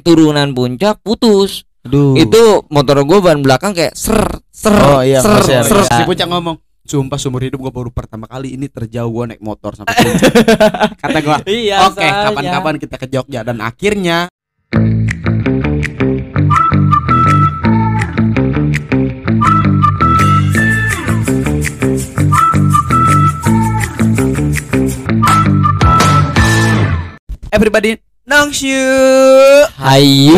turunan puncak putus Aduh. itu motor gue ban belakang kayak ser ser Oh iya, ser, masih ser. Si Puncak ngomong, sumpah seumur hidup gua baru pertama kali ini terjauh gua naik motor sampai puncak. Kata gua, Iya. oke kapan-kapan kita ke Jogja dan akhirnya Everybody Nongshu hayu.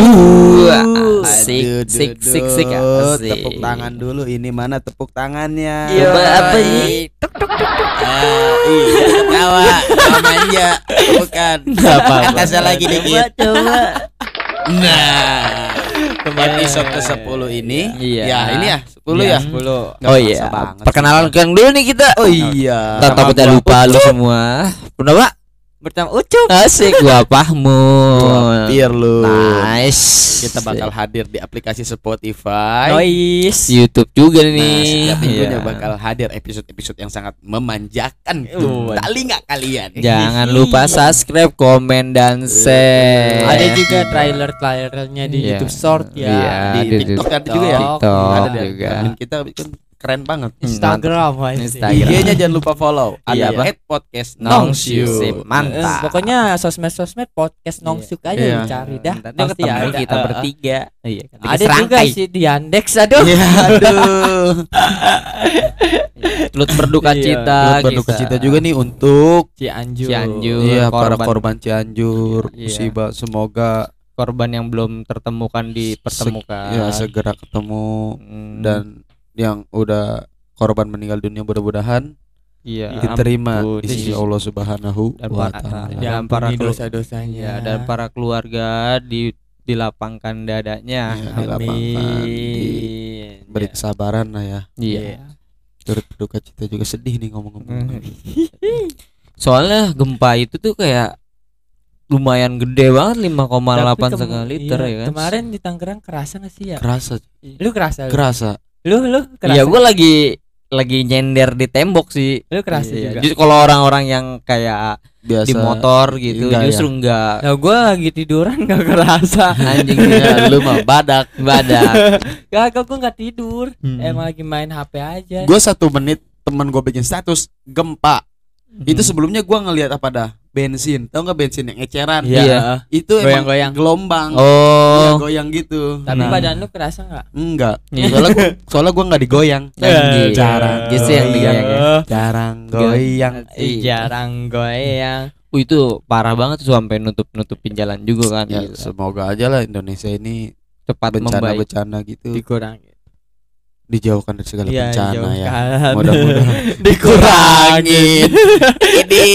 Asik sik sik sik asik Tepuk tangan dulu. Ini mana tepuk tangannya? Iya, apa ini? Ah, Iya ketawa. Namanya. Bukan. Apa-apa. Atasnya lagi dikit. coba. Nah Episode ke-10 ini. Iya. Ya ini ya 10 Iya. ya 10. Nggak oh iya. perkenalan kan dulu nih kita. Oh iya. Sama takutnya lupa lu semua. Pak Bertemu Ucup. asik gua Pahmun Biar lu nice Kita bakal hadir di aplikasi Spotify Noise. YouTube juga Nah, nih setiap minggunya Iya. bakal hadir episode-episode yang sangat memanjakan Uh, Telinga kalian Jangan lupa subscribe, komen, dan share. Ada juga trailer-trailernya di Iya. YouTube Short ya. Iya, Di TikTok ada juga ya? TikTok Ada juga. Dan kita keren banget Instagram aja. Instagram. IG-nya jangan lupa follow Iya, Ada apa? at podcast Nongsyu. Nongsyu Eh, Mantap. pokoknya sosmed-sosmed podcast Nongsuk aja Iya. dicari dah. Nanti Pasti ketemu ada. kita bertiga. Iya. Ada juga si Diandex aduh. Ya aduh Lut berduka Iya. cita. Turut berduka cita juga nih untuk Cianjur. Cianjur. Iya para korban. Cianjur Iya. musibah semoga korban yang belum tertemukan dipertemukan. ya segera ketemu Hmm, dan yang udah korban meninggal dunia mudah-mudahan iya. diterima ampun. di sisi Allah Subhanahu Dan wa para- taala. dan para Diampuni kelu- dosa-dosanya. Iya, dan para keluarga di dilapangkan dadanya. Iya, dilapangkan, Amin. Beri kesabaran lah ya. Iya. Turut berduka cita juga sedih nih ngomong-ngomong. Hmm. Soalnya gempa itu tuh kayak lumayan gede banget 5,8 Tapi kem- sekaliter iya, ya kan. Kemarin di Tangerang kerasa gak sih ya? Kerasa, Lu kerasa? Kerasa. lu, lu kerasa? Iya, gua lagi lagi nyender di tembok sih. Lu kerasa Iya, juga. Justru kalau orang-orang yang kayak Biasa. di motor gitu Enggak, justru enggak Nah, gua lagi tiduran gak kerasa. anjing Ya, lu mah badak. badak. Gak, gua gak tidur. Hmm. Emang lagi main HP aja. Gue satu menit temen gue bikin status gempa. Itu sebelumnya gua ngelihat apa dah? Bensin. Tahu nggak bensin yang eceran? Iya. Itu emang Goyang-goyang. gelombang. Iya, Oh, goyang gitu. Tapi Nah. badan lu kerasa gak? Enggak. Iya. Soalnya gua, soalnya gua nggak digoyang. Anjing. Jarang Gitu yang goyang. digoyang ya. Jarang goyang. Jarang goyang. Uh, itu parah banget tuh sampai nutup-nutupin jalan juga kan. Ya, gitu. semoga aja lah Indonesia ini Cepat membaik. bencana-bencana gitu Dikurangi. Dijauhkan dari segala Iya, bencana ya. Mudah-mudahan Dikurangin. Ini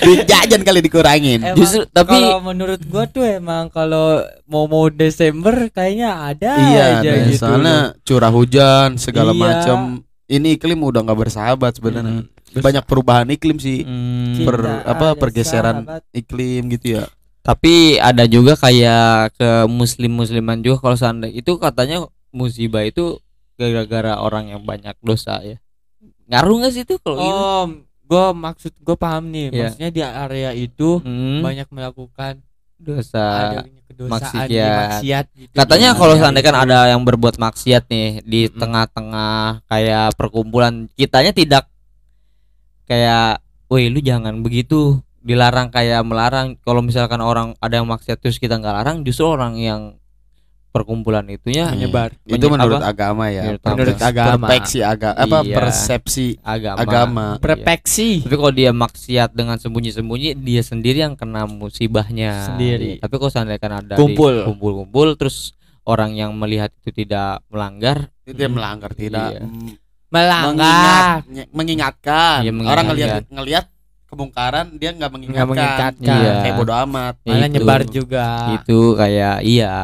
Duit jajan kali dikurangin. Emang Justru tapi kalau menurut gua tuh emang kalau mau mau Desember kayaknya ada iya, aja deh, gitu. soalnya curah hujan segala Iya. macam. Ini iklim udah nggak bersahabat sebenarnya. Hmm. Banyak perubahan iklim sih. hmm, Kita per- apa, pergeseran. sahabat. Iklim gitu ya. tapi ada juga kayak ke muslim-musliman juga kalau seandainya itu katanya musibah itu gara-gara orang yang banyak dosa ya. Ngaruh nggak sih itu kalau gitu? Oh, gua maksud gua paham nih. Iya. Maksudnya di area itu Hmm, banyak melakukan dosa. maksiat. ya, maksiat gitu. Katanya kalau area seandainya kan ada yang berbuat maksiat nih di Mm-mm. tengah-tengah kayak perkumpulan, kitanya tidak kayak, "Woi, lu jangan begitu." Dilarang kayak melarang. Kalau misalkan orang ada yang maksiat terus kita nggak larang, justru orang yang perkumpulan itunya menyebar Itu Menye- menurut apa? agama ya. Menurut Menurut Persepsi- agama. Persepsi agama apa Iya. persepsi agama. agama. Iya. Prepeksi. Tapi kalau dia maksiat dengan sembunyi-sembunyi, dia sendiri yang kena musibahnya. Sendiri. Tapi kalau seandainya kan ada Kumpul. kumpul-kumpul terus orang yang melihat itu tidak melanggar, Itu dia melanggar tidak Iya. Melanggar. mengingat- mengingatkan. Iya, mengingatkan. Orang ngelihat ngelihat kemungkaran dia nggak mengingatkan. Nggak mengingatkan. Iya. Kayak bodo amat. Malah nyebar juga. itu kayak iya.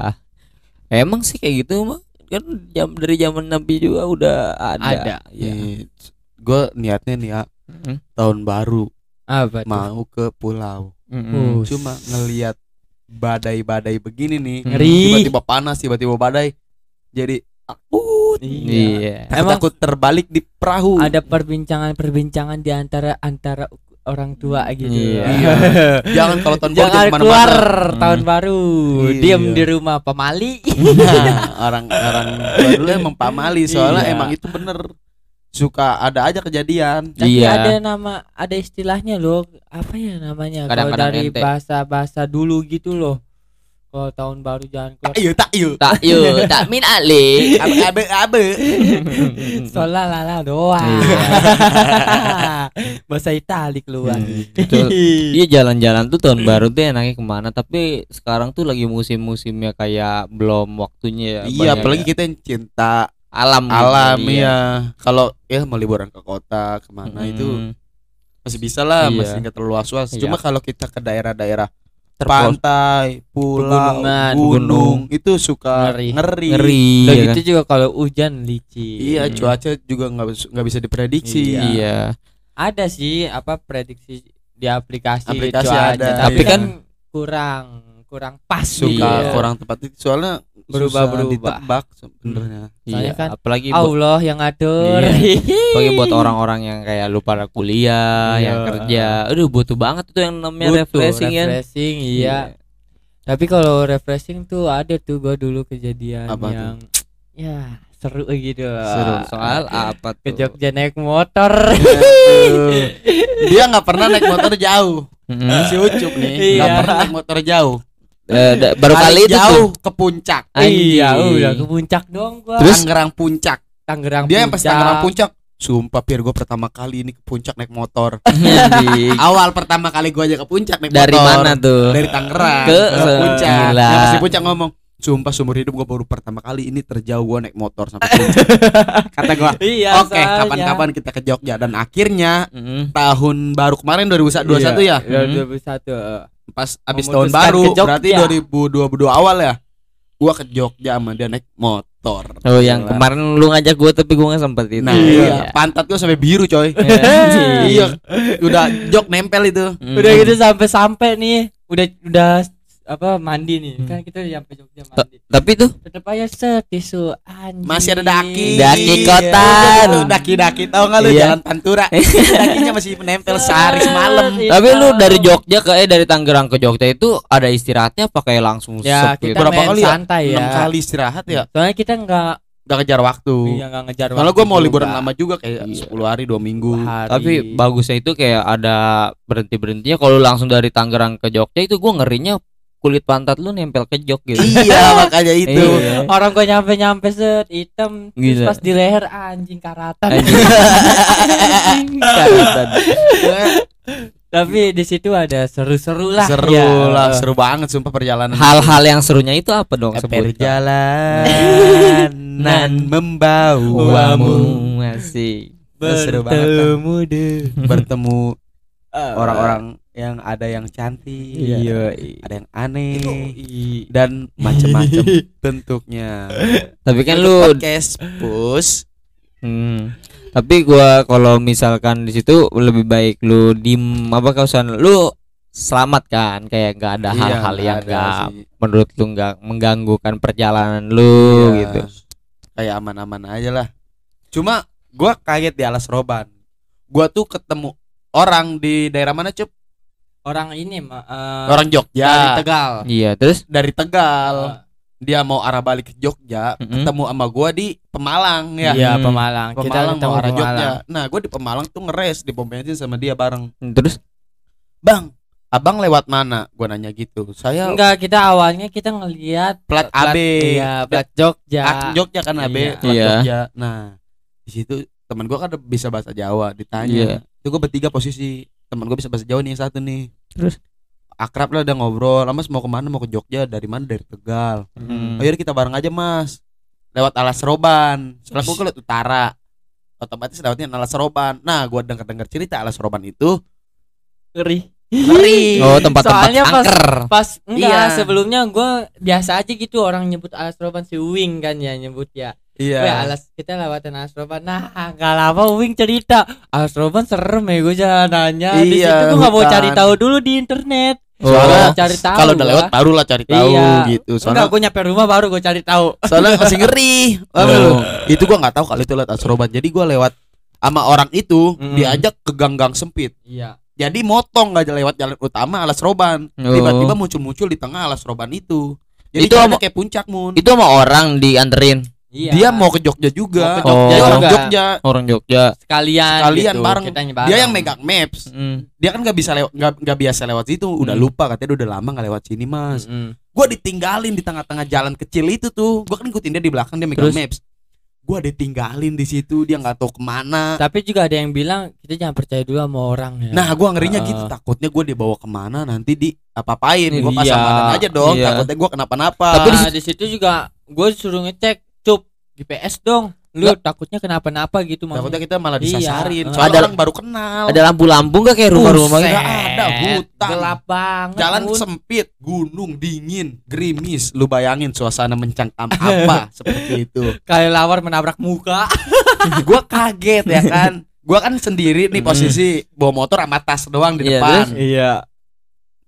Emang sih kayak gitu mah kan jam dari zaman Nabi juga udah ada. Ada. Iya. Gue niatnya nih ya Mm-mm. tahun baru Apa tuh? mau ke pulau. Uh, Cuma ngelihat badai-badai begini nih. Ngeri. Tiba-tiba panas, tiba-tiba badai. Jadi takut. Iya. Emang Takut terbalik di perahu. ada perbincangan-perbincangan di antara antara orang tua gitu. Iya. Iya. Jangan kalau tahun baru Jangan keluar ke mana-mana. tahun baru. Iya. Diam di rumah pemali. Nah, orang orang tua dulu emang pamali soalnya Iya. emang itu bener suka ada aja kejadian. Tapi Iya. ada nama ada istilahnya loh. Apa ya namanya? Kalau dari bahasa-bahasa dulu gitu loh. Kalau tahun baru jangan keluar. Ayo tak yuk. Tak yuk, tak min ali. Abe abe abe. Soalnya lala doang. Iya. Bahasa Itali keluar. Hmm, betul. Iya jalan-jalan tuh tahun baru tuh enaknya ke mana Tapi sekarang tuh lagi musim-musimnya kayak belum waktunya ya Iya, Banyak apalagi kita yang cinta alam gitu, alam iya. ya. Kalau ya mau liburan ke kota ke mana itu Mm, masih bisa lah, Iya. masih nggak terlalu was-was. Iya. Cuma kalau kita ke daerah-daerah terpos- pantai, pulau, Pegunungan. gunung, Gunung. itu suka Ngeri. ngeri. ngeri Udah ya gitu juga kalau hujan licin. Iya, Hmm. cuaca juga nggak nggak bisa diprediksi. Iya. kan? Iya Ada sih apa prediksi di aplikasi, Aplikasi cuaca, ada, tapi iya. kan kurang kurang pas Suka Iya. kurang tepat itu soalnya Berubah-berubah. susah ditebak sebenarnya. Soalnya Iya kan Apalagi buat, Allah yang ngatur. apalagi buat orang-orang yang kayak lu pada kuliah Iya. Yang kerja Aduh butuh banget tuh yang namanya Butuh, refreshing kan refreshing, iya. Tapi kalau refreshing tuh ada tuh gua dulu kejadian Apa tuh? yang ya seru gitu. Seru. Soal apa tuh ke Jogja naik motor. Aduh. Dia nggak pernah naik motor jauh. Mm-mm. Si Ucup nih nggak Iya. pernah naik motor jauh. Eh, da- Baru kali itu tuh jauh ke puncak. iya, udah ke puncak dong gua. Terus? Tangerang puncak. Tangerang Dia yang pas. Tangerang puncak. Sumpah Pir gue pertama kali ini ke puncak naik motor. Awal pertama kali gue aja ke puncak naik Dari motor. mana tuh Dari Tangerang Ke ke, puncak. gila. Pas di puncak ngomong, Sumpah seumur hidup gue baru pertama kali ini terjauh gue naik motor sampai puncak. Kata gue, Iya, oke soalnya. kapan-kapan kita ke Jogja dan akhirnya Mm-mm. tahun baru kemarin 2021 ya. Iya, Hmm. 2021. Pas abis tahun baru ke Jogja. berarti 2022 awal ya. Gua ke Jogja sama dia naik motor. Oh yang kemarin lu ngajak gue tapi gue gak sempet itu Nah, iya. pantat gua sampai biru coy. Anjing. iya, udah jok nempel itu. Mm. Udah gitu sampai-sampai nih, udah udah apa mandi nih. Kan kita udah sampai Jogja mandi. Tapi tuh Tetep aja set tisu anjing. Masih ada daki. Daki Iya, kotan. lu Daki-daki tahu nggak lu Iya. jalan Pantura. Dakinya masih menempel sehari semalam. Iya. Tapi lu dari Jogja ke eh dari Tangerang ke Jogja itu ada istirahatnya pakai langsung Ya, kita gitu? Berapa main kali ya? santai ya. Enam kali istirahat ya. Soalnya kita enggak Gak kejar waktu. iya enggak ngejar Kalau gua mau juga. liburan lama juga kayak Iya. 10 hari 2 minggu. Hari. Tapi bagusnya itu kayak ada berhenti berhentinya kalau langsung dari Tangerang ke Jogja itu gue ngerinya kulit pantat lu nempel ke jok gitu. iya, makanya itu. Iya. orang gua nyampe nyampe set hitam terus Gila. pas di leher anjing karatan. Anjing. Karatan. Tapi di situ ada seru-seru lah. seru ya. lah, seru banget sumpah perjalanan. Hal-hal yang serunya itu apa dong? Perjalanan membawamu Wamu masih Seru banget, Bang. Bertemu deh. bertemu orang-orang yang ada yang cantik, Iya. ada yang aneh dan macam-macam bentuknya. Tapi kan lu podcast pus Hmm. Tapi gua kalau misalkan di situ lebih baik lu dim apa kau sana lu selamat kan kayak nggak ada Iya, hal-hal nggak yang nggak menurut lu nggak mengganggukan perjalanan lu Iya. gitu. Kayak aman-aman aja lah. Cuma gua kaget di Alas Roban. Gua tuh ketemu orang di daerah mana, Cup? Orang ini eh, Orang Jogja. dari Tegal. Iya, terus Dari Tegal. Dia mau arah balik ke Jogja, Mm-mm. ketemu sama gua di Pemalang ya. Iya, Hmm. Pemalang. Kita Pemalang ketemu mau arah Pemalang. Jogja. Nah, gua di Pemalang tuh ngeres di pom bensin sama dia bareng. terus Bang, abang lewat mana? Gua nanya gitu. Saya Enggak, kita awalnya kita ngelihat plat AB. Iya, plat Jogja. Jogja kan AB, Iya. plat Iya. Jogja. Nah, di situ teman gua kan ada bisa bahasa Jawa, ditanya. Iya. Itu gua bertiga posisi. Teman gua bisa bahasa Jawa nih satu nih. Terus? akrab lah udah ngobrol. Mas mau ke mana? Mau ke Jogja. Dari mana? Dari Tegal. Hmm. Oh yaudah kita bareng aja mas Lewat Alas Roban Soalnya gue lewat utara Otomatis lewatnya Alas Roban Nah gue denger-denger cerita Alas Roban itu Ngeri. Ngeri Oh, tempat-tempat Soalnya pas- angker. Pas enggak Iya. sebelumnya gua biasa aja gitu orang nyebut Alas Roban si Wing kan ya nyebut ya. Iya Weh, alas kita lewatin Alas Roban. Nah, enggak lama Wing cerita Alas Roban serem ya gue jalanannya. Di Iya, situ gua nggak mau cari tahu dulu di internet. Soalnya Gua cari tahu. Kalau udah lewat baru lah cari tahu Iya. gitu Enggak, Soalnya gue nyampe rumah baru gue cari tahu. Soalnya masih ngeri Oh. Itu gue nggak tahu kalau itu lewat Alas Roban Jadi gue lewat sama orang itu Mm-mm. diajak ke gang-gang sempit Iya. Jadi motong nggak lewat jalan utama alas roban. Oh. Tiba-tiba muncul-muncul di tengah alas roban itu. Jadi Itu sama- kayak puncak mun. Itu sama orang dianterin Iya. Dia mau ke Jogja juga. Mau ke Jogja Dia orang. Jogja. orang Jogja. sekalian Sekalian gitu, bareng. kitanya Dia bareng. yang megang maps. Mm. Dia kan nggak bisa lewat nggak nggak biasa lewat situ. Udah Hmm. lupa katanya dia udah lama nggak lewat sini mas. Mm-mm. Gua ditinggalin di tengah-tengah jalan kecil itu tuh. Gua kan ngikutin dia di belakang dia megang Terus? maps. Gua ditinggalin di situ dia nggak tahu ke mana. tapi juga ada yang bilang kita jangan percaya dulu sama orang ya Nah, gua ngerinya Ah. gitu. Takutnya gua dibawa ke mana nanti di apa-apain. Gua Iya. pasang badan aja dong. Iya. Takutnya gua kenapa-napa. tapi di situ juga gue suruh ngecek cup GPS dong lu takutnya kenapa-napa gitu takutnya makanya kita malah Iya. disasarin. Soalnya Ada- orang baru kenal. Ada lampu-lampu nggak kayak rumah-rumah gitu? Ada, hutan. gelap banget Jalan Bun. sempit, gunung dingin, gerimis. Lu bayangin suasana mencengkam apa seperti itu. kayak lawar menabrak muka gua kaget ya kan. Gua kan sendiri nih posisi bawa motor sama tas doang di Iya, depan. iya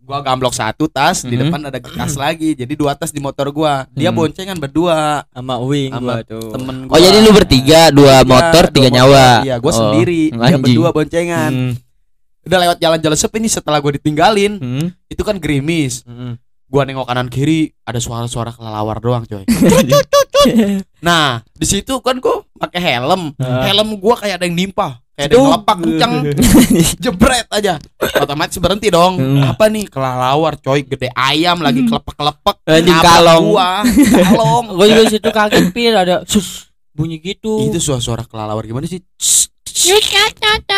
Gua gamblok satu tas, di Mhm. depan ada tas lagi. Jadi dua tas di motor gua. Dia Hmm. boncengan berdua. sama Wing Sama gua tuh Temen Oh jadi lu bertiga, dua Iya, motor, dua tiga motor. nyawa. Iya, gua Oh, sendiri. Dia anjing. berdua boncengan. Hmm. Udah lewat jalan-jalan sepi nih setelah gua ditinggalin. Hmm. Itu kan gerimis. Mm-mm. Gua nengok kanan kiri ada suara-suara kelelawar doang, coy. Nah, di situ kan gua pakai helm. Helm gua kayak ada yang nimpa, kayak ada ngelepak kencang. Jebret aja. Otomatis berhenti dong. Hmm. Apa nih? Kelelawar, coy. Gede ayam lagi kelepek-kelepek. Anjing Nabrak kalong. Gua. Kalong. gue juga di situ kaget pir ada sus bunyi gitu Itu suara-suara kelelawar gimana sih? Gitu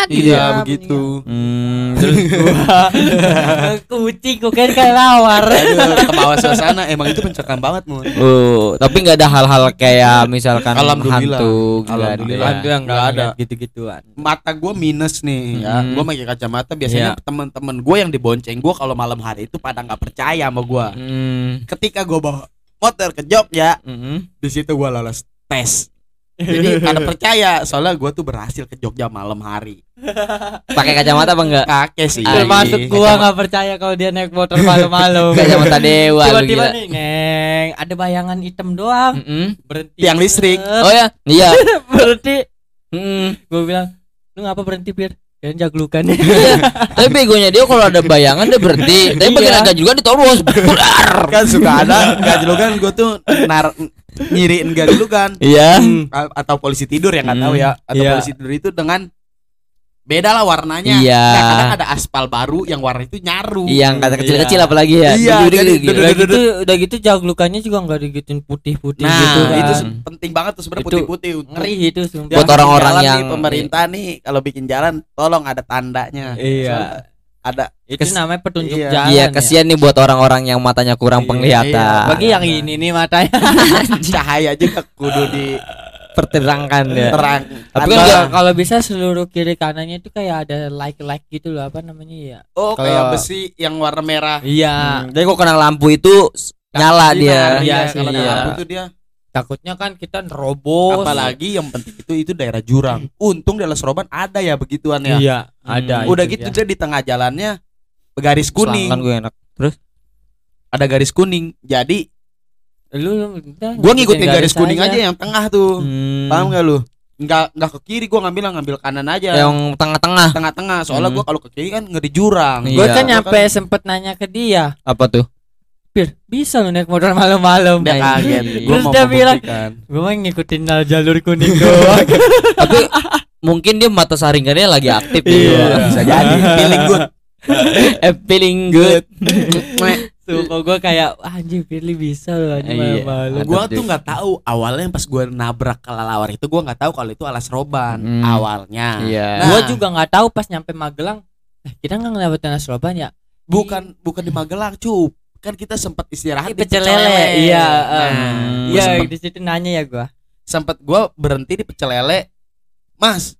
Iya, ya, begitu. Hmm, terus bunyinya. kucing gue kira kayak lawar Aduh, kebawa suasana emang itu mencekam banget, Mun. Oh, tapi nggak ada hal-hal kayak misalkan Alhamdulillah. hantu gitu Alhamdulillah. kan, Hantu yang Nggak nggak ada. gitu-gituan mata gue minus nih ya Hmm. gue pakai kacamata biasanya Iya. teman-teman gue yang dibonceng gue kalau malam hari itu pada nggak percaya sama gue ya. Hmm. ketika gue bawa motor ke Jogja Mm-mm. di situ gue lolos tes jadi pada percaya soalnya gue tuh berhasil ke Jogja malam hari Pakai kacamata apa enggak? kakek sih termasuk gua nggak percaya kalau dia naik motor malam-malam Kacamata dewa tiba-tiba nih neng ada bayangan hitam doang Mm-mm. berhenti Tiang listrik. Oh ya, iya. berhenti Mm-mm. gue bilang lu ngapa berhenti pir kan jaglukan Iya. Tapi begonya dia kalau ada bayangan dia berhenti. Tapi bagian Iya. agak juga. Bular. kan suka ada gajlukan gue tuh nar nyiriin gajlukan Iya. A- atau polisi tidur ya nggak Hmm. tahu ya atau Iya. polisi tidur itu dengan beda lah warnanya Iya. Nah, kadang ada aspal baru yang warna itu nyaru Yang kata kecil-kecil Iya. apalagi ya. Iya, Duduk-duduk jadi gitu. udah gitu udah gitu jaglukannya juga nggak digituin putih-putih nah gitu kan. itu penting banget tuh sebenarnya putih-putih ngeri itu sumpah Buat orang-orang yang- nih, pemerintah nih kalau bikin jalan tolong ada tandanya Iya. Soalnya ada itu Kes- namanya petunjuk Iya. jalan Iya, ya. kasihan nih buat orang-orang yang matanya kurang Iya, penglihatan. iya. bagi yang ini nih matanya cahaya juga kudu di perterangkan ya. terang. Tapi kan kalau bisa seluruh kiri kanannya itu kayak ada like like gitu loh apa namanya ya? Oh Kalau- kayak besi yang warna merah. Iya. Hmm, Jadi kok kena lampu itu s- nyala Sinar, dia. Iya, kalau iya. lampu tuh dia. Takutnya kan kita nerobos. Apalagi yang penting itu itu daerah jurang. Untung di alas roban ada ya begituan ya. Iya ada udah itu gitu dia. dia di tengah jalannya garis kuning. Selangkan gue enak. ada garis kuning. Jadi lu udah, gua ngikutin garis, kuning aja yang tengah tuh Hmm. paham gak lu nggak nggak ke kiri gua ngambil ngambil kanan aja Yang tengah-tengah. tengah-tengah soalnya Hmm. gua kalau ke kiri kan ngeri jurang Iya. gue kan Gua nyampe sempet nanya ke dia Apa tuh? Pir bisa lu naik motor malam-malam dia kaget gua Terus mau dia bilang, gue mah ngikutin jalur kuning doang Tapi mungkin dia mata saringannya lagi aktif Iya. bisa jadi feeling good Eh, feeling good. Sumpah gue kayak "Wah, anjing Firly bisa loh anjing Iya. Ada gua tuh. tuh nggak tahu awalnya pas gua nabrak kelelawar itu gua nggak tahu kalau itu alas roban Hmm. awalnya Iya. Nah. Gue juga nggak tahu pas nyampe Magelang eh, kita nggak ngelewatin Asroban ya bukan bukan di Magelang cup kan kita sempat istirahat Di di pecel Pecel lele, Lele. iya, Nah, Iya sempet, di situ nanya ya gue sempet gua berhenti di pecel lele mas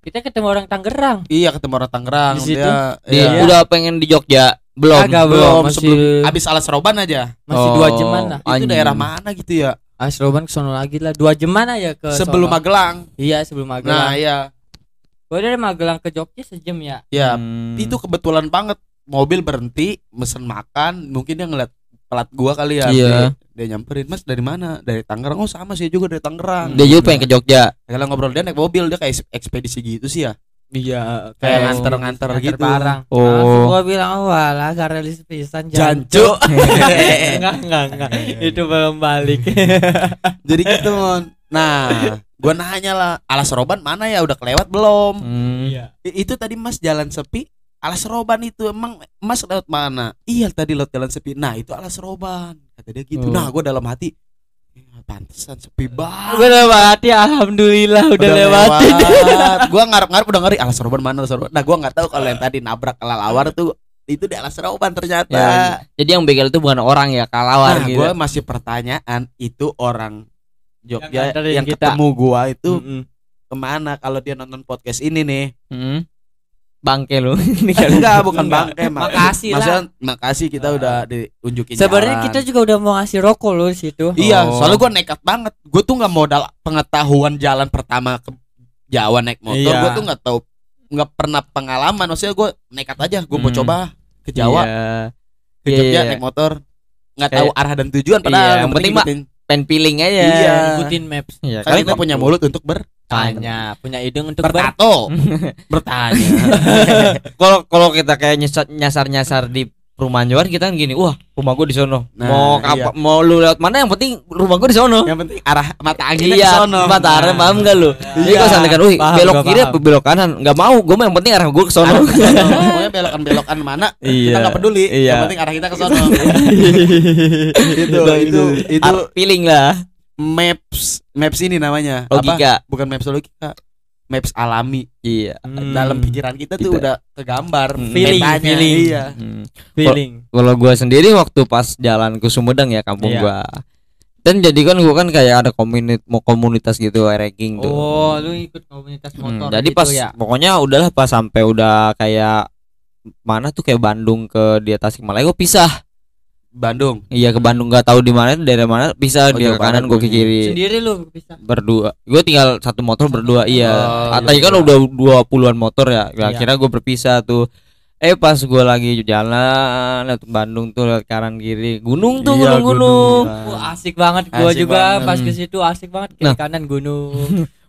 kita ketemu orang Tangerang iya ketemu orang Tangerang Di situ? dia Di, iya. udah pengen di Jogja belum? Agak belum. Belum masih sebelum abis alas roban aja. masih Oh, dua jaman lah itu Anjing. daerah mana gitu ya? Asroban ke sono lagi lah. Dua jaman aja ke sebelum sono. Magelang. Iya sebelum nah Magelang iya. Gue dari Magelang ke Jogja sejam ya. Ya Hmm. itu kebetulan banget. Mobil berhenti mesen makan. Mungkin dia ngeliat pelat gua kali ya. Iya. dia, dia nyamperin mas dari mana? Dari Tangerang. Oh sama sih juga dari Tangerang. Dia juga pengen ke Jogja. kalau ngobrol dia naik mobil dia kayak ekspedisi gitu sih ya Iya, Kayak nganter-nganter gitu. barang. Oh. Langsung gua bilang walah garelis pisan Jancu. enggak, enggak, enggak. Itu belum balik. Jadi gitu Mon. Nah, gua nanya lah, alas roban mana ya udah kelewat belum? Hmm. Iya. Itu tadi Mas jalan sepi, alas roban itu emang Mas lewat mana? Iya tadi lewat jalan sepi. Nah, itu alas roban. Kata dia gitu. Oh. Nah, gua dalam hati "Ya, pantesan sepi banget. Udah lewat ya, alhamdulillah udah, lewat. lewat. gua ngarep-ngarep udah ngeri alas roban mana alas roban. Nah, gua nggak tahu kalau yang tadi nabrak kelelawar tuh itu di alas roban ternyata. Ya, jadi yang begal itu bukan orang ya, kalawar nah, gitu. gua masih pertanyaan itu orang Jogja Yang yang, kita. ketemu gua itu Mm-mm. ke mana kalau dia nonton podcast ini nih Hmm. Bangke lu. Ini enggak bukan bangke Mak. Makasih lah. Maksudnya makasih kita Ah. udah diunjukin Sebenarnya jalan. kita juga udah mau ngasih rokok loh di situ. iya Oh. soalnya gua nekat banget gue tuh nggak modal pengetahuan jalan pertama ke Jawa naik motor Iya. gue tuh nggak tahu nggak pernah pengalaman maksudnya gue nekat aja gue mau Hmm. coba ke Jawa Iya. ke Jogja Iya. naik motor nggak tahu arah dan tujuan padahal Iya, yang penting penting, ikutin. Pen aja. Iya. Ikutin maps. Iya, kan kita punya mulut untuk ber Tanya, punya hidung untuk ber bertato bertanya Kalau kalau kita kayak nyasar- nyasar-nyasar di perumahan Jawa kita kan gini, wah rumah gue di sono. Nah, mau apa mau lu lewat mana yang penting rumah gue di sono. yang penting arah mata anginnya iya, ke sono mata arah Nah. paham gak lu? Jadi Iya. gue santai kan, wih belok kiri apa belok kanan? Gak mau, gue mah yang penting arah gue ke sono. Pokoknya belokan-belokan mana kita Iya. nggak peduli Iya. yang penting arah kita ke sono itu itu itu Ar- feeling lah, maps maps ini namanya logika. apa bukan maps logika maps alami Iya. Hmm. dalam pikiran kita tuh Kita- udah kegambar Hmm. Feeling, petanya. feeling. iya Hmm. feeling. Kalau gua sendiri waktu pas jalan ke Sumedang ya kampung Iya. gua. Dan jadi kan gua kan kayak ada komunitas mau komunitas gitu ranking tuh. Oh, lu ikut komunitas Hmm, motor jadi gitu pas ya. pokoknya udahlah pas sampai udah kayak mana tuh kayak Bandung ke dia Tasikmalaya gua pisah. Bandung Iya ke Bandung nggak tahu di mana daerah mana pisah Oh, dia ke kanan Barat gua ke kiri. Sendiri lu bisa. Berdua. Gua tinggal satu motor berdua iya. Oh, Ah, Tadi iya, kan iya. udah dua puluhan motor ya. Ya, Iya. Akhirnya gua berpisah tuh. Eh pas gua lagi jalan lewat Bandung tuh lewat kanan kiri gunung tuh Iya, gunung-gunung. gunung. Wah, asik banget gua Asik juga banget. pas ke situ asik banget kiri Nah. kanan gunung.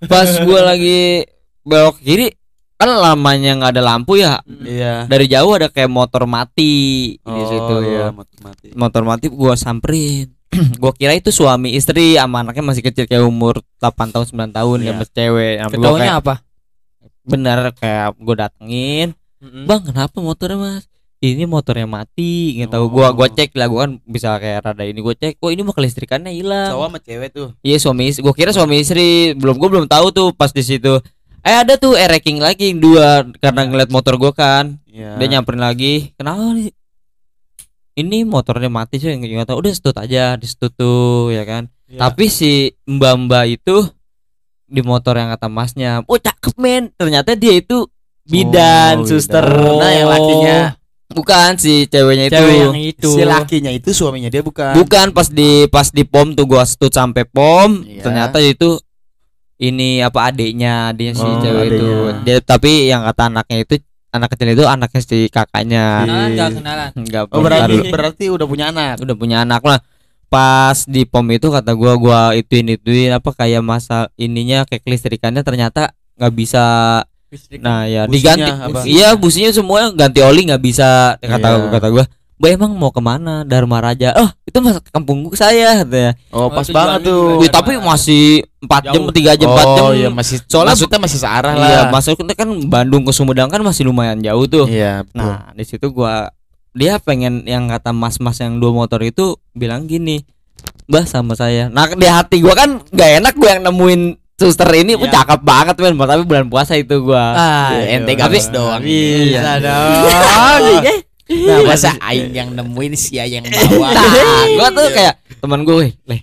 Pas gua lagi belok kiri kan lamanya nggak ada lampu ya. iya Dari jauh ada kayak motor mati di situ. oh iya motor mati Motor mati gua samperin. gua kira itu suami istri sama anaknya masih kecil kayak umur 8 tahun 9 tahun Iya. ya masih cewek. Gua kayak, apa? bener kayak gua datengin, Mm-mm. "Bang, kenapa motornya, Mas?" Ini motornya mati, nggak tahu gua gua Oh. cek lah gua kan bisa kayak rada ini gua cek, "Oh, ini mah kelistrikannya hilang." cowok sama cewek tuh Iya suami istri. Gua kira suami istri. Belum gua belum tahu tuh pas di situ. Eh ada tuh ereking lagi yang dua karena ngeliat motor gua kan. iya Dia nyamperin lagi. Kenapa nih? Ini motornya mati sih nggak tahu. Udah stut aja, di stut tuh ya kan. Iya. Tapi si mbak-mbak itu di motor yang kata masnya, oh cakep men. Ternyata dia itu bidan, Oh, suster. bidan. Nah, yang lakinya bukan si ceweknya itu. cewek yang itu. si lakinya itu suaminya dia bukan Bukan pas di pas di pom tuh gua stut sampai pom, Iya. ternyata itu ini apa adiknya adiknya si Oh, cewek itu. adiknya. Dia tapi yang kata anaknya itu anak kecil itu anaknya si kakaknya. Kenalan enggak kenalan. Enggak oh berarti berarti udah punya anak udah punya anak lah. Pas di pom itu kata gua gua ituin ituin apa kayak masa ininya kayak kelistrikannya ternyata nggak bisa nah ya Businya diganti apa? iya businya semua ganti oli nggak bisa kata Iya. kata gua Mbak emang mau ke mana? Dharma Raja. Oh itu mas kampung saya katanya oh Oh, pas banget tuh. Wih, tapi masih empat jam tiga jam empat jam. oh iya masih Soalnya- maksudnya masih searah lah. iya masuknya kan Bandung ke Sumedang kan masih lumayan jauh tuh. Iya betul. nah di situ gua dia pengen yang kata mas-mas yang dua motor itu bilang gini Mbah sama saya. Nah di hati gua kan nggak enak gua yang nemuin suster ini. Iya. yeah. cakep banget men. Tapi bulan puasa itu gua. Ah, Iya, ente iya. gamis doang. Bisa Iya. dong. Nah masa aing yang nemuin sia yang bawa. Nah gua tuh kayak teman gue "Weh, leh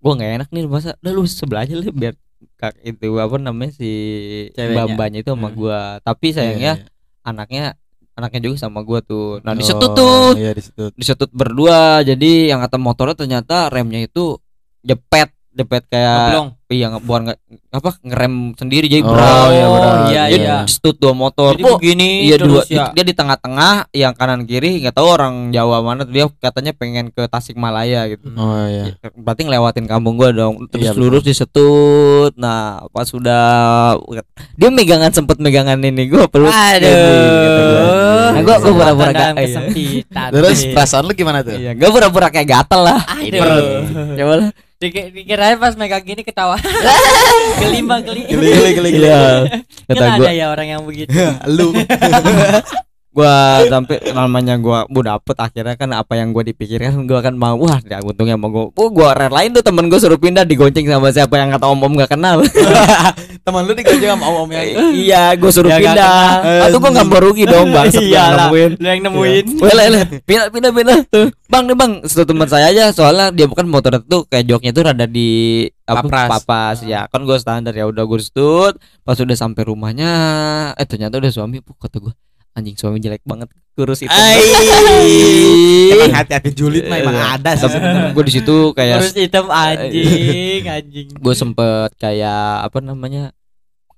gua nggak enak nih masa? Udah lu sebelah aja lah biar kak itu apa namanya si Ceweknya. mbak-mbaknya itu sama Hmm. gua. Tapi sayangnya Iya, anaknya anaknya juga sama gua tuh. Nah iya. disetut Oh, tuh iya disetut disetut berdua. Jadi yang kata motornya ternyata remnya itu jepet depet kayak Ngeblong. iya nge- bukan nge- apa ngerem sendiri jadi Oh, berat. iya, berat. iya, Jadi iya. stut dua motor. Jadi Bu, begini iya dua ya. dia di tengah-tengah yang kanan kiri nggak tahu orang Jawa mana dia katanya pengen ke Tasikmalaya gitu. Hmm. Oh iya. Berarti ngelewatin kampung gua dong. Terus Iya, lurus disetut. Nah, pas sudah dia megangan sempet megangan ini gua perut. Aduh. Gitu gua. Nah, gua gua pura-pura iya. kesempitan. Terus perasaan lu gimana tuh? Iya, gua pura-pura kayak gatel lah. Aduh. Coba lah. Dikira pas megang gini ketawa. Gelimang geli. Geli geli geli geli. Iya. Kata gua ada ya orang yang begitu. Lu. gua sampai namanya gua gua dapet akhirnya kan apa yang gua dipikirkan gua kan mau wah ya untungnya mau gua oh, gua relain tuh temen gua suruh pindah digonceng sama siapa yang kata om om gak kenal Teman lu digonceng sama om-om yang iya gua suruh Ya, pindah. atau gua nggak mau rugi dong bang Iyalah, nemuin. lu yang nemuin. Wele, wele, pindah, pindah, pindah. Tuh, Bang nih bang, satu teman saya aja soalnya dia bukan motor itu kayak joknya tuh rada di apa Papras. papas ya kan gue standar ya udah gue stut pas udah sampai rumahnya eh ternyata udah suami kata gue anjing suami jelek banget kurus itu Emang hati-hati julid mah emang ada sih sebenarnya. gue di situ kayak Terus hitam anjing, anjing. gue sempet kayak apa namanya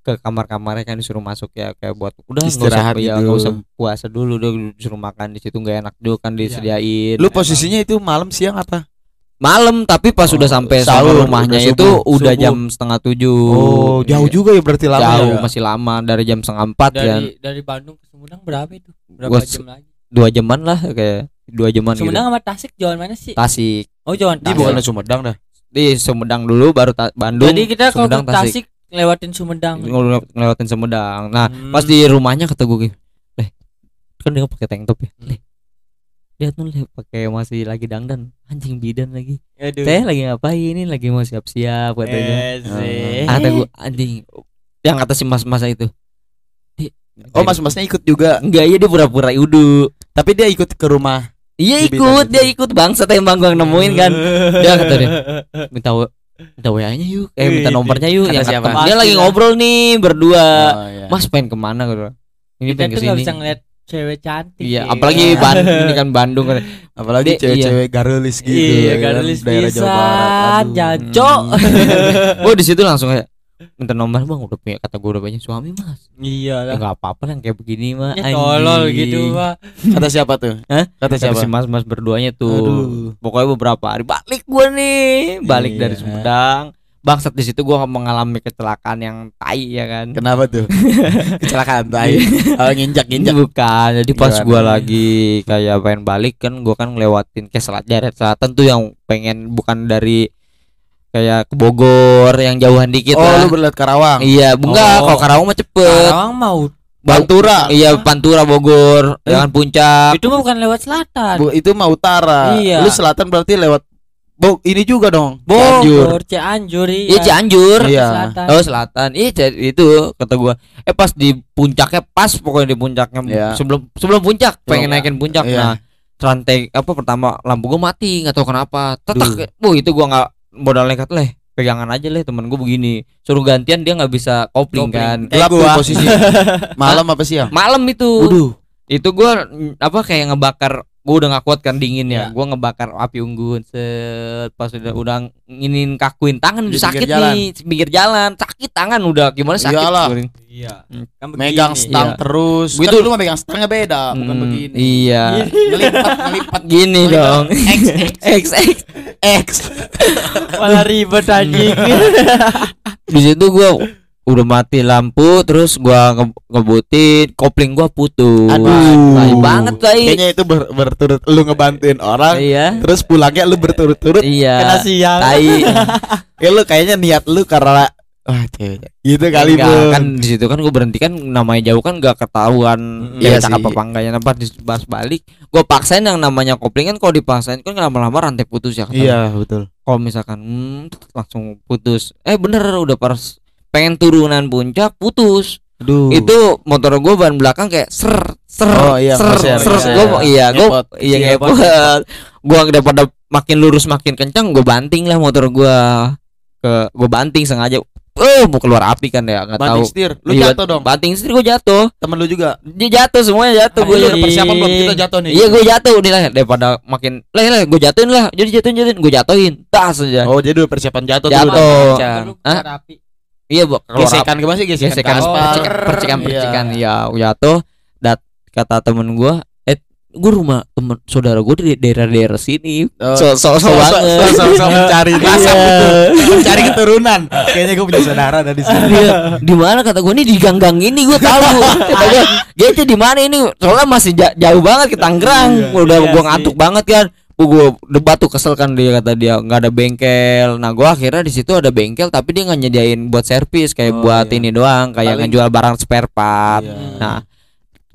ke kamar-kamarnya kan disuruh masuk ya kayak buat udah nggak usah Istirahat ya gitu. nggak usah puasa dulu udah disuruh makan di situ nggak enak juga kan disediain Lu posisinya itu malam siang apa? Malam tapi pas Oh, sudah sampai sahur, sama rumahnya udah itu subuh. udah Subuh. jam setengah tujuh Oh, jauh juga ya berarti lama jauh ya. masih lama dari jam setengah empat kan Dari dari Bandung ke Sumedang berapa itu? Berapa Gua jam lagi? dua jaman lah kayak dua jaman gitu Sumedang sama Tasik jalan mana sih? Tasik Oh, jalan Tasik. bukan Sumedang dah. di Sumedang dulu baru ta- Bandung Jadi kita kalau Sumedang ke Tasik lewatin Sumedang. ngel- ngelewatin Sumedang nah Hmm. pas di rumahnya kata gue leh kan dia pakai tank top ya Hmm. Tuh leh pakai masih lagi dangdan anjing bidan lagi. Aduh. teh lagi ngapain ini? Lagi mau siap-siap katanya. Eh, sih. kata gue anjing. Yang kata si mas masa itu. "Di- Oh, mas-masnya ikut juga. enggak iya dia pura-pura udu Tapi dia ikut ke rumah. iya ikut. dia ikut bangsa emang gua nemuin kan. Dia kata dia minta minta wa nya yuk. Eh minta nomornya yuk. Kata yang siapa? dia lagi ngobrol nih berdua. Oh, iya. mas pengen ke mana? Gitu ini Kita pengen tuh nggak bisa ngeliat cewek cantik. iya ya. apalagi Bandung ini kan Bandung kan Apalagi cewek-cewek garelis gitu. Iya, ya kan, garelis daerah Jawa Barat. Aduh. jancok. oh di situ langsung kayak minta nomor bang udah punya kata gue udah punya suami mas Iya ya lah. nggak apa-apa yang kayak begini mah Ya tolol gitu, Pak. Kata siapa tuh? Hah? Kata Kata siapa? si mas-mas berduanya tuh Aduh. pokoknya beberapa hari balik gua nih balik Iya. dari Sumedang bangsat di situ gua mengalami kecelakaan yang tai ya kan Kenapa tuh? Kecelakaan tai. Oh, nginjak-nginjak. bukan jadi pas Gimana? gua lagi kayak pengen balik kan gua kan ngelewatin ke selat Jaret Selatan tuh yang pengen bukan dari kayak ke Bogor yang jauhan dikit Oh, lah lu berlihat Karawang. iya enggak Oh. kalau Karawang mah cepet Karawang mau Pantura. iya Pantura Bogor Eh. jangan puncak itu mah bukan lewat selatan. Bu, itu mah utara. Iya. Lu selatan berarti lewat Bo, ini juga dong. Bogor, Cianjur, iya iya. Cianjur Iya. Selatan. Oh selatan, iya jadi itu kata gua. Eh pas di puncaknya pas pokoknya di puncaknya Iya. sebelum sebelum puncak pengen Iya. naikin puncak. Iya. Nah rantai apa pertama lampu gua mati nggak tahu kenapa. Duh. Tetek, bu itu gua nggak modal nekat leh pegangan aja leh temen gua begini suruh gantian dia nggak bisa kopling, kan. Gelap Eh, tuh gua. posisi. Malam apa siang? malam itu Waduh. Itu gua mm, apa kayak ngebakar gua udah nggak kuat kan dingin ya Iya. gua ngebakar api unggun set pas udah udah nginin kakuin tangan udah sakit jalan. nih pinggir jalan sakit tangan udah gimana sakit Iyalah. Iya. Hmm. Kan Megang begini. stang Iya. terus. Gua Kan itu- lu mah megang stangnya beda, bukan Hmm, begini. Iya. Ngelipat, ngelipat Gini Ngelipat. dong. X X X X. X. Malah ribet anjing. Di situ gua udah mati lampu terus gua nge ngebutin kopling gua putus. Aduh. Tai banget tai. Kayaknya itu ber- berturut lu ngebantuin orang, Iya. terus pulangnya lu berturut-turut. Kena Iya. siang. Tai. Ya lu kayaknya niat lu karena wah cewek. Gitu kali Enggak, Bu. kan di situ kan gua berhenti kan namanya jauh kan gak ketahuan Mm, iya ya cakep sih. apa enggaknya pas dibahas balik gua paksain yang namanya kopling kan kalau dipaksain kan lama-lama rantai putus ya kata Iya, betul. kalau misalkan hmm, langsung putus eh bener udah pas pengen turunan puncak putus Aduh. itu motor gue ban belakang kayak ser ser Oh, iya, ser ngeser, ser ngeser. gue iya gue Ngepot. iya Iya, ngepot gue daripada makin lurus makin kencang gue banting lah motor gue ke gue banting sengaja eh mau keluar api kan ya nggak tahu Banting setir, lu Iya, jatuh dong. banting setir gue jatuh Temen lu juga. dia jatuh semuanya jatuh Gue gue udah persiapan belum kita jatuh nih. iya gue jatuh nih lah daripada makin lah lah gue jatuhin lah jadi jatuhin jatuhin gue jatuhin tas aja Oh, jadi udah persiapan jatuh Jatuh. dulu. udah keluar api. Iya bu. Gesekan gimana sih gesekan, gesekan ke aspal. percikan percikan percikan ya jatuh dat kata temen gue eh gue rumah temen saudara gue di daerah-daerah sini Oh. so so so So, so, banget so, mencari nasab Iya. gitu. Mencari keturunan. Kayaknya gue punya saudara dari sini. Iya, di mana kata gue nih di gang-gang ini gue tahu gue gitu di mana ini soalnya masih ja- jauh banget ke Tangerang udah Iya gue sih. ngantuk banget kan gue debat tuh kesel kan dia kata dia nggak ada bengkel nah gue akhirnya di situ ada bengkel tapi dia nggak nyediain buat servis kayak Oh, buat iya. ini doang kayak Paling- ngejual barang spare part Iya. nah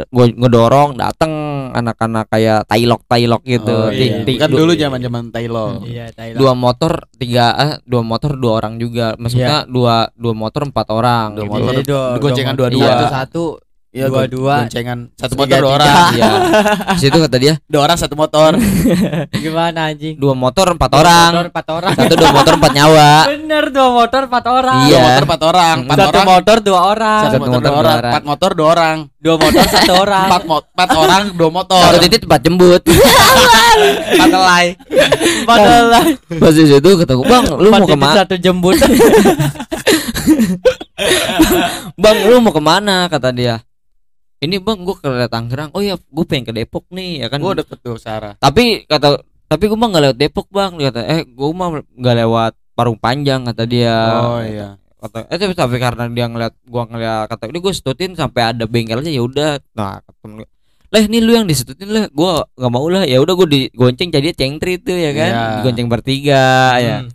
gue ngedorong dateng anak-anak kayak tailok tailok gitu Oh, iya. ti- Kan du- dulu zaman-zaman Thailand. Iya, Thailand. dua motor tiga eh, dua motor dua orang juga maksudnya dua dua motor empat orang Dua gitu. motor. Jadi dua, dua. Satu Iya, Dua-dua. goncengan satu motor dua orang. Iya. Di situ kata dia Dua orang satu motor. Gimana anjing? dua motor empat Dua orang. motor, empat orang. Satu dua motor empat nyawa. Bener dua motor empat orang. Iya. Dua motor empat orang. Empat Satu orang. motor dua orang. Satu Satu motor motor dua dua orang. Empat motor dua orang. Dua motor satu orang. Empat mo- empat orang dua motor. Satu titik empat jembut. Empat helai. Empat orang. Pas di situ kata gue bang, lu mau ke mana? Satu jembut. Bang, lu mau ke mana? Kata dia. Ini bang, gue ke Tangerang. Oh ya, gue pengen ke Depok nih, ya kan. Gue deket tuh Sarah. Tapi kata, tapi gue mah nggak lewat Depok bang. Dia kata, eh, gue mah nggak lewat Parung Panjang kata dia. Oh iya. kata eh tapi, tapi karena dia ngeliat gua ngeliat kata ini gue setutin sampai ada bengkel aja ya udah nah kata temen lah ini lu yang disetutin lah gua nggak mau lah ya udah gue digonceng jadi cengtri itu ya kan Iya. digonceng bertiga ya Hmm.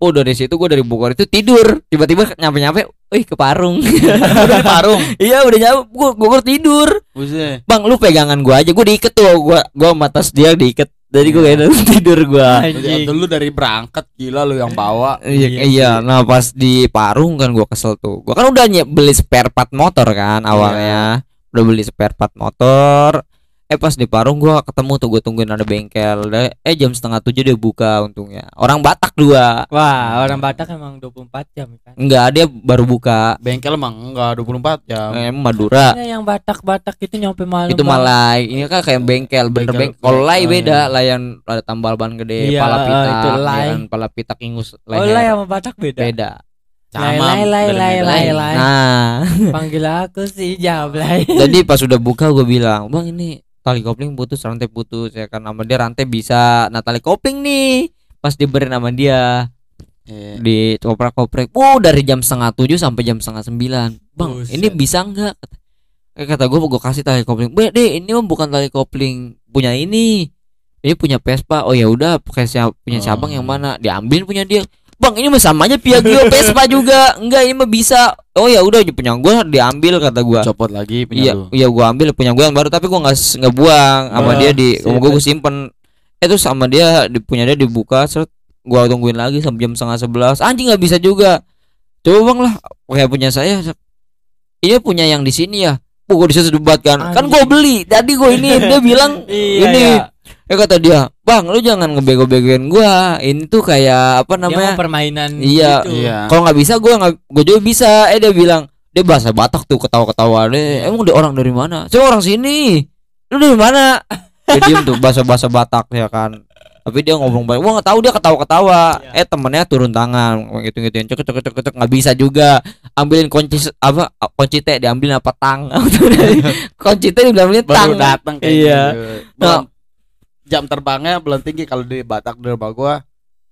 Oh dari situ gue dari Bogor itu tidur tiba-tiba nyampe nyampe wih ke Parung Udah di Parung. iya udah nyampe gua Bogor tidur Buset. bang lu pegangan gua aja gua diikat tuh gua gua sama tas dia diikat jadi gua Iya. kayak tidur gua Anjing. Dulu dari berangkat gila lu yang bawa. Iya, Iya iya. Nah pas di Parung kan gua kesel tuh. Gua kan udah beli spare part motor kan awalnya. Udah beli spare part motor. Eh pas di Parung gua ketemu tuh gua tungguin ada bengkel. Udah- Eh jam setengah tujuh dia buka untungnya. Orang Batak dua. Wah, orang Batak emang 24 jam kan. Enggak, dia baru buka. Bengkel emang enggak 24 jam. Eh, Madura. Ini yang Batak-Batak itu nyampe malam. Itu malai. Ini kan kayak bengkel, bener Bengkel. bengkel. Kalau lay Oh, beda, iya. lay yang ada tambal ban gede, Iya, pala pitak, itu ya lay. pala pitak ingus Oh, leher. lah sama Batak beda. beda. Lay, lay, lay, lay, lay, lay. Nah, Panggil aku si Jablay. jadi pas udah buka gue bilang bang ini tali kopling putus rantai putus ya kan. Sama dia rantai bisa nah tali kopling nih. Pas diberi nama dia. Iya. di koprak koprek oh dari jam setengah tujuh sampai jam setengah sembilan. Bang Buset. ini bisa nggak? Kayak kata gue gue kasih tali kopling. Be, deh ini mah bukan tali kopling punya ini. Ini punya Vespa. Oh ya udah pakai siapa punya Oh. cabang yang mana? Diambilin punya dia bang ini mah sama aja Piaggio Vespa juga. Enggak ini mah bisa. Oh ya udah punya gue diambil kata gue Copot lagi punya iya iya gua ambil punya gua yang baru tapi gua nggak nggak buang sama dia di sama gua gua simpen. Eh terus sama dia di, punya dia dibuka seret gua tungguin lagi sampai jam setengah sebelas. Anjing nggak bisa juga. Coba bang lah kayak punya saya ini punya yang di sini ya. Oh, gua di situ debat kan. Kan gua Anjing. beli. Tadi gua ini dia bilang Iya, ini. iya. Eh kata dia bang lu jangan ngebego-begoin gua. Ini tuh kayak apa Dia namanya? mau permainan Iya. gitu. Iya. kalau nggak bisa gua nggak gua juga bisa. Eh dia bilang dia bahasa Batak tuh ketawa-ketawa. Deh emang dia orang dari mana? Saya orang sini. Lu dari mana? Dia diem tuh bahasa-bahasa Batak ya kan. Tapi dia ngomong baik. Gua nggak tahu dia ketawa-ketawa. Eh temennya turun tangan gitu gitu cek cek cek cek nggak bisa juga. Ambilin kunci apa kunci teh diambilin apa tang. Kunci teh diambilin tang. Baru datang kayak Iya. gitu. Belum- jam terbangnya belum tinggi kalau di Batak di rumah gua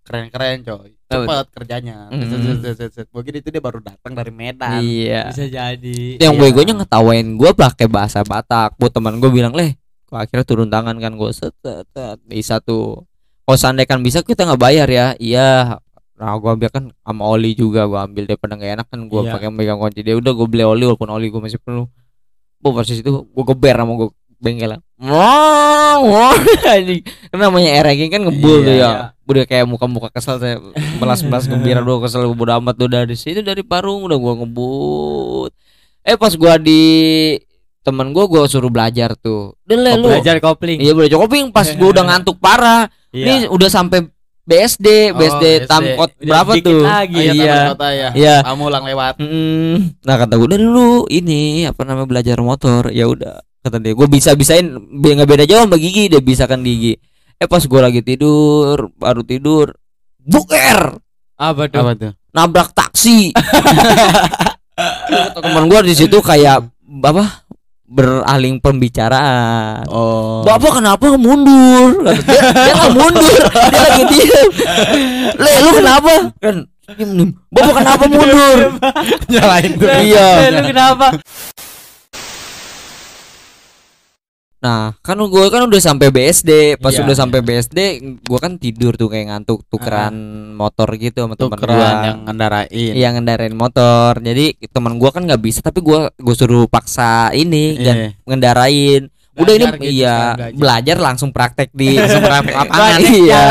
keren-keren coy. Cepet kerjanya. Set, set, set, set, set. Mungkin itu dia baru datang dari Medan. iya Bisa jadi. yang Iya. begonya ngetawain gua pakai bahasa Batak buat teman gue bilang leh kok akhirnya turun tangan kan gue set, set, set. bisa tuh kalau seandainya kan bisa kita nggak bayar ya iya nah gua ambil kan sama oli juga gua ambil daripada nggak enak kan gua Iya. pakai megang kunci dia udah gua beli oli walaupun oli gua masih penuh bu persis itu gua geber sama gua bengkel wah anjing kan namanya erengin kan ngebul Iya, tuh ya iya. udah kayak muka-muka kesel saya melas-melas gembira doang kesel bodo amat tuh dari situ dari Parung udah gua ngebut eh pas gua di temen gua gua suruh belajar tuh udah le, Oh, lu belajar kopling. iya belajar kopling pas gua udah ngantuk parah Iya. ini udah sampai BSD, Oh, BSD BSD. Tamkot berapa dikit tuh? lagi. Oh, iya, iya. Kota ya. Iya. Kamu ulang lewat. Mm, Nah kata gue udah dulu ini apa namanya belajar motor ya udah kata dia gue bisa bisain nggak beda jauh sama Gigi dia bisa kan Gigi eh pas gue lagi tidur baru tidur buker Apa tuh? Apa tuh? nabrak taksi teman gue di situ kayak apa beralih pembicaraan Oh. Bapak kenapa mundur? Dia, dia nggak mundur, dia lagi diem. Le, lu kenapa? Kan diem, diem. Bapak kenapa mundur? nyalain tuh. Iya. Lu kenapa? Nah, kan gue kan udah sampai BSD. Pas Iya. udah sampai BSD, gue kan tidur tuh kayak ngantuk tukeran motor gitu sama teman gue. yang ngendarain. Yang ngendarain motor. Jadi teman gue kan nggak bisa, tapi gue gue suruh paksa ini dan Iya. ngendarain. Udah ini gitu iya sekarang belajar. belajar langsung praktek di Langsung praktek lapangan. Iya.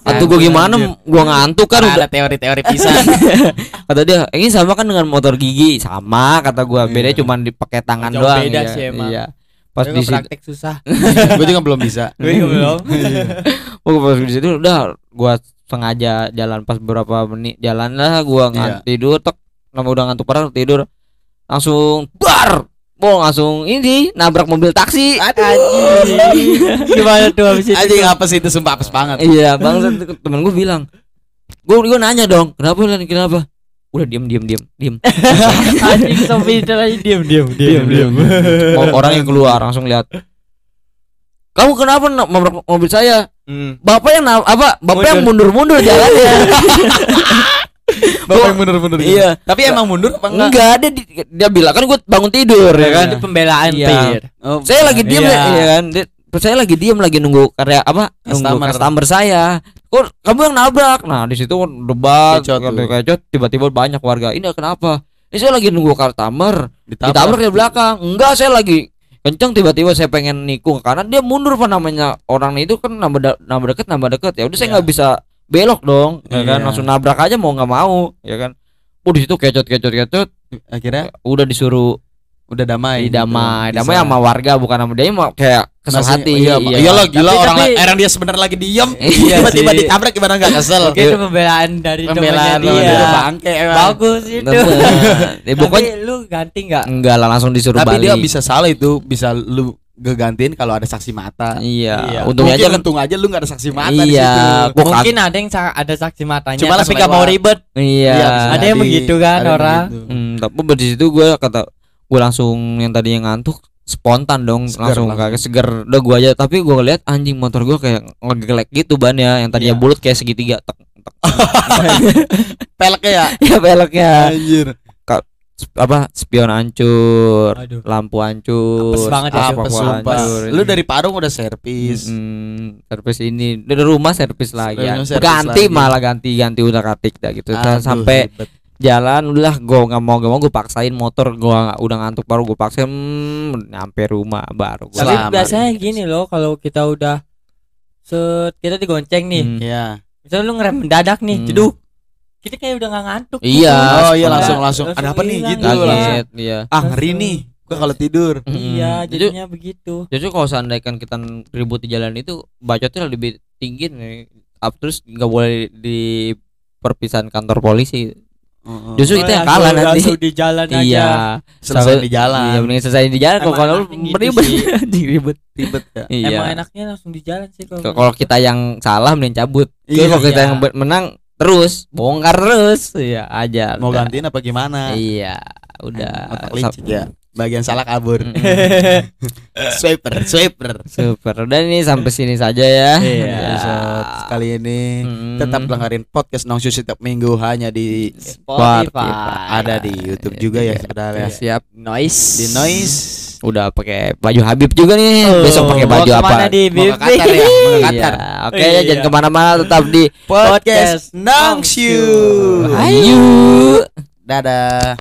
Atau gue gimana? Gue ngantuk kan Kan udah ada teori-teori pisan. kata dia ini sama kan dengan motor gigi sama kata gua beda Iya. cuma dipakai tangan Jauh doang beda iya. sih emang. iya pas di situ praktek susah. Gue juga belum bisa. Gue juga belum. oh, pas di situ udah gua sengaja jalan pas beberapa menit jalan lah gua ngan Iya. tidur tek nama udah ngantuk parah tidur langsung bar Mau langsung ini nabrak mobil taksi. Gimana tuh habis itu? Anjing apa sih itu sumpah apes banget. Iya, bang temen gue bilang. Gue gue nanya dong, kenapa Lan? Kenapa? Udah diem diem diem diem. Anjing sampai itu lagi diam diam diam diam. O- orang yang keluar langsung lihat kamu kenapa nak nabrak mobil saya Hmm. bapak yang apa bapak yang mundur mundur jalannya Bapak yang gitu. iya Tapi emang mundur apa enggak? enggak dia di- dia bilang kan gue bangun tidur ya kan Itu pembelaan Iya. Pir. Oh, saya lagi diem Iya. ya iya kan Dia- saya lagi diem lagi nunggu karya apa nunggu Customer. customer saya kok kamu yang nabrak? Nah di situ debat Kecot tiba-tiba banyak warga. Ini kenapa? Ini saya lagi nunggu customer ditabrak. ditabrak di belakang. Enggak saya lagi kenceng tiba-tiba saya pengen nikung karena dia mundur apa namanya orang itu kan nambah da- nambah deket nambah deket. Ya udah saya Iya. nggak bisa belok dong ya kan? Iya. langsung nabrak aja mau nggak mau ya kan? Oh di situ kecot kecot kecot. Akhirnya? Udah disuruh udah damai. damai gitu. damai Bisa. sama warga bukan sama dia mau kayak kesel Masih- hati Iya, iya lah gila Tapi- orang tapi- orang dia sebenarnya lagi diem. Iya Tiba-tiba ditabrak gimana enggak kesel. Oke itu pembelaan dari Pembelaan dia dia. bangke emang. Bagus itu. Tapi pokoknya lu ganti nggak? enggak lah langsung disuruh Tapi balik dia bisa salah itu, bisa lu gegantiin kalau ada saksi mata. iya Iya. untungnya Mungkin aja kan untung aja lu gak ada saksi mata di Iya, situ. gua Mungkin ada yang ada saksi matanya Cuma tapi langsung gak mau ribet. iya bisa Ada yang begitu kan, Ada orang. begitu. Hmm, tapi di situ gue kata gue langsung yang tadinya ngantuk spontan dong Seger langsung kayak seger udah gue aja tapi gue lihat anjing motor gue kayak ngegelek gitu ban ya yang tadinya Iya. bulat kayak segitiga tek, tek. Peleknya ya. ya peleknya Anjir. Sp- apa spion hancur Aduh. lampu hancur Apes banget ya, apa hancur. Lu dari Parung udah servis. Hmm, servis ini dari rumah servis lagi ya. Ganti lagi. malah ganti ganti udah katik dah gitu Aduh, Dan sampai ribet. Jalan udah gue nggak mau gak mau gue paksain motor gue udah ngantuk baru gue paksain hmm, nyampe rumah baru gue Tapi biasanya gini loh kalau kita udah set kita digonceng nih. Hmm. Iya. Misalnya lu ngerem mendadak nih, Hmm. jeduk. Kita kayak udah gak ngantuk. Iya, Oh iya langsung langsung Langsung ada apa nih gitu gitu. langsung. iya Ah ngeri nih. Gua kalau tidur. Iya, Mm-mm. jadinya begitu. Justru kalau seandainya kita ribut di jalan itu bacotnya lebih tinggi nih. Up terus nggak boleh di perpisahan kantor polisi. Heeh. Justru itu yang kalah nanti. langsung di jalan aja. Iya. Selesai Sampai- di jalan. Iya, mending selesai di jalan kok kalau enaknya gitu anjing ribet. Ribet ya. Iya. Emang enaknya langsung di jalan sih kalau. Kalau kita yang salah mending cabut. Iya, kalau kita iya. yang menang terus bongkar terus. Iya, aja. Mau udah. gantiin apa gimana? Iya, udah. Otak licik ya. Bagian salah kabur. Mm-mm. swiper, swiper. Super. Udah nih sampai sini saja ya. Iya. Episode kali ini Mm. tetap dengerin podcast Nongsu setiap minggu hanya di Spotify. ada di YouTube juga ya sebenarnya. Siap. Noise. Di Noise Udah pakai baju Habib juga nih. Oh, Besok pakai baju apa? di Mau ke? Qatar ya, mau ke Iya. Oke ya Iya. jangan ke mana-mana tetap di Podcast Podcast. Nongsu. Ayo. Dadah.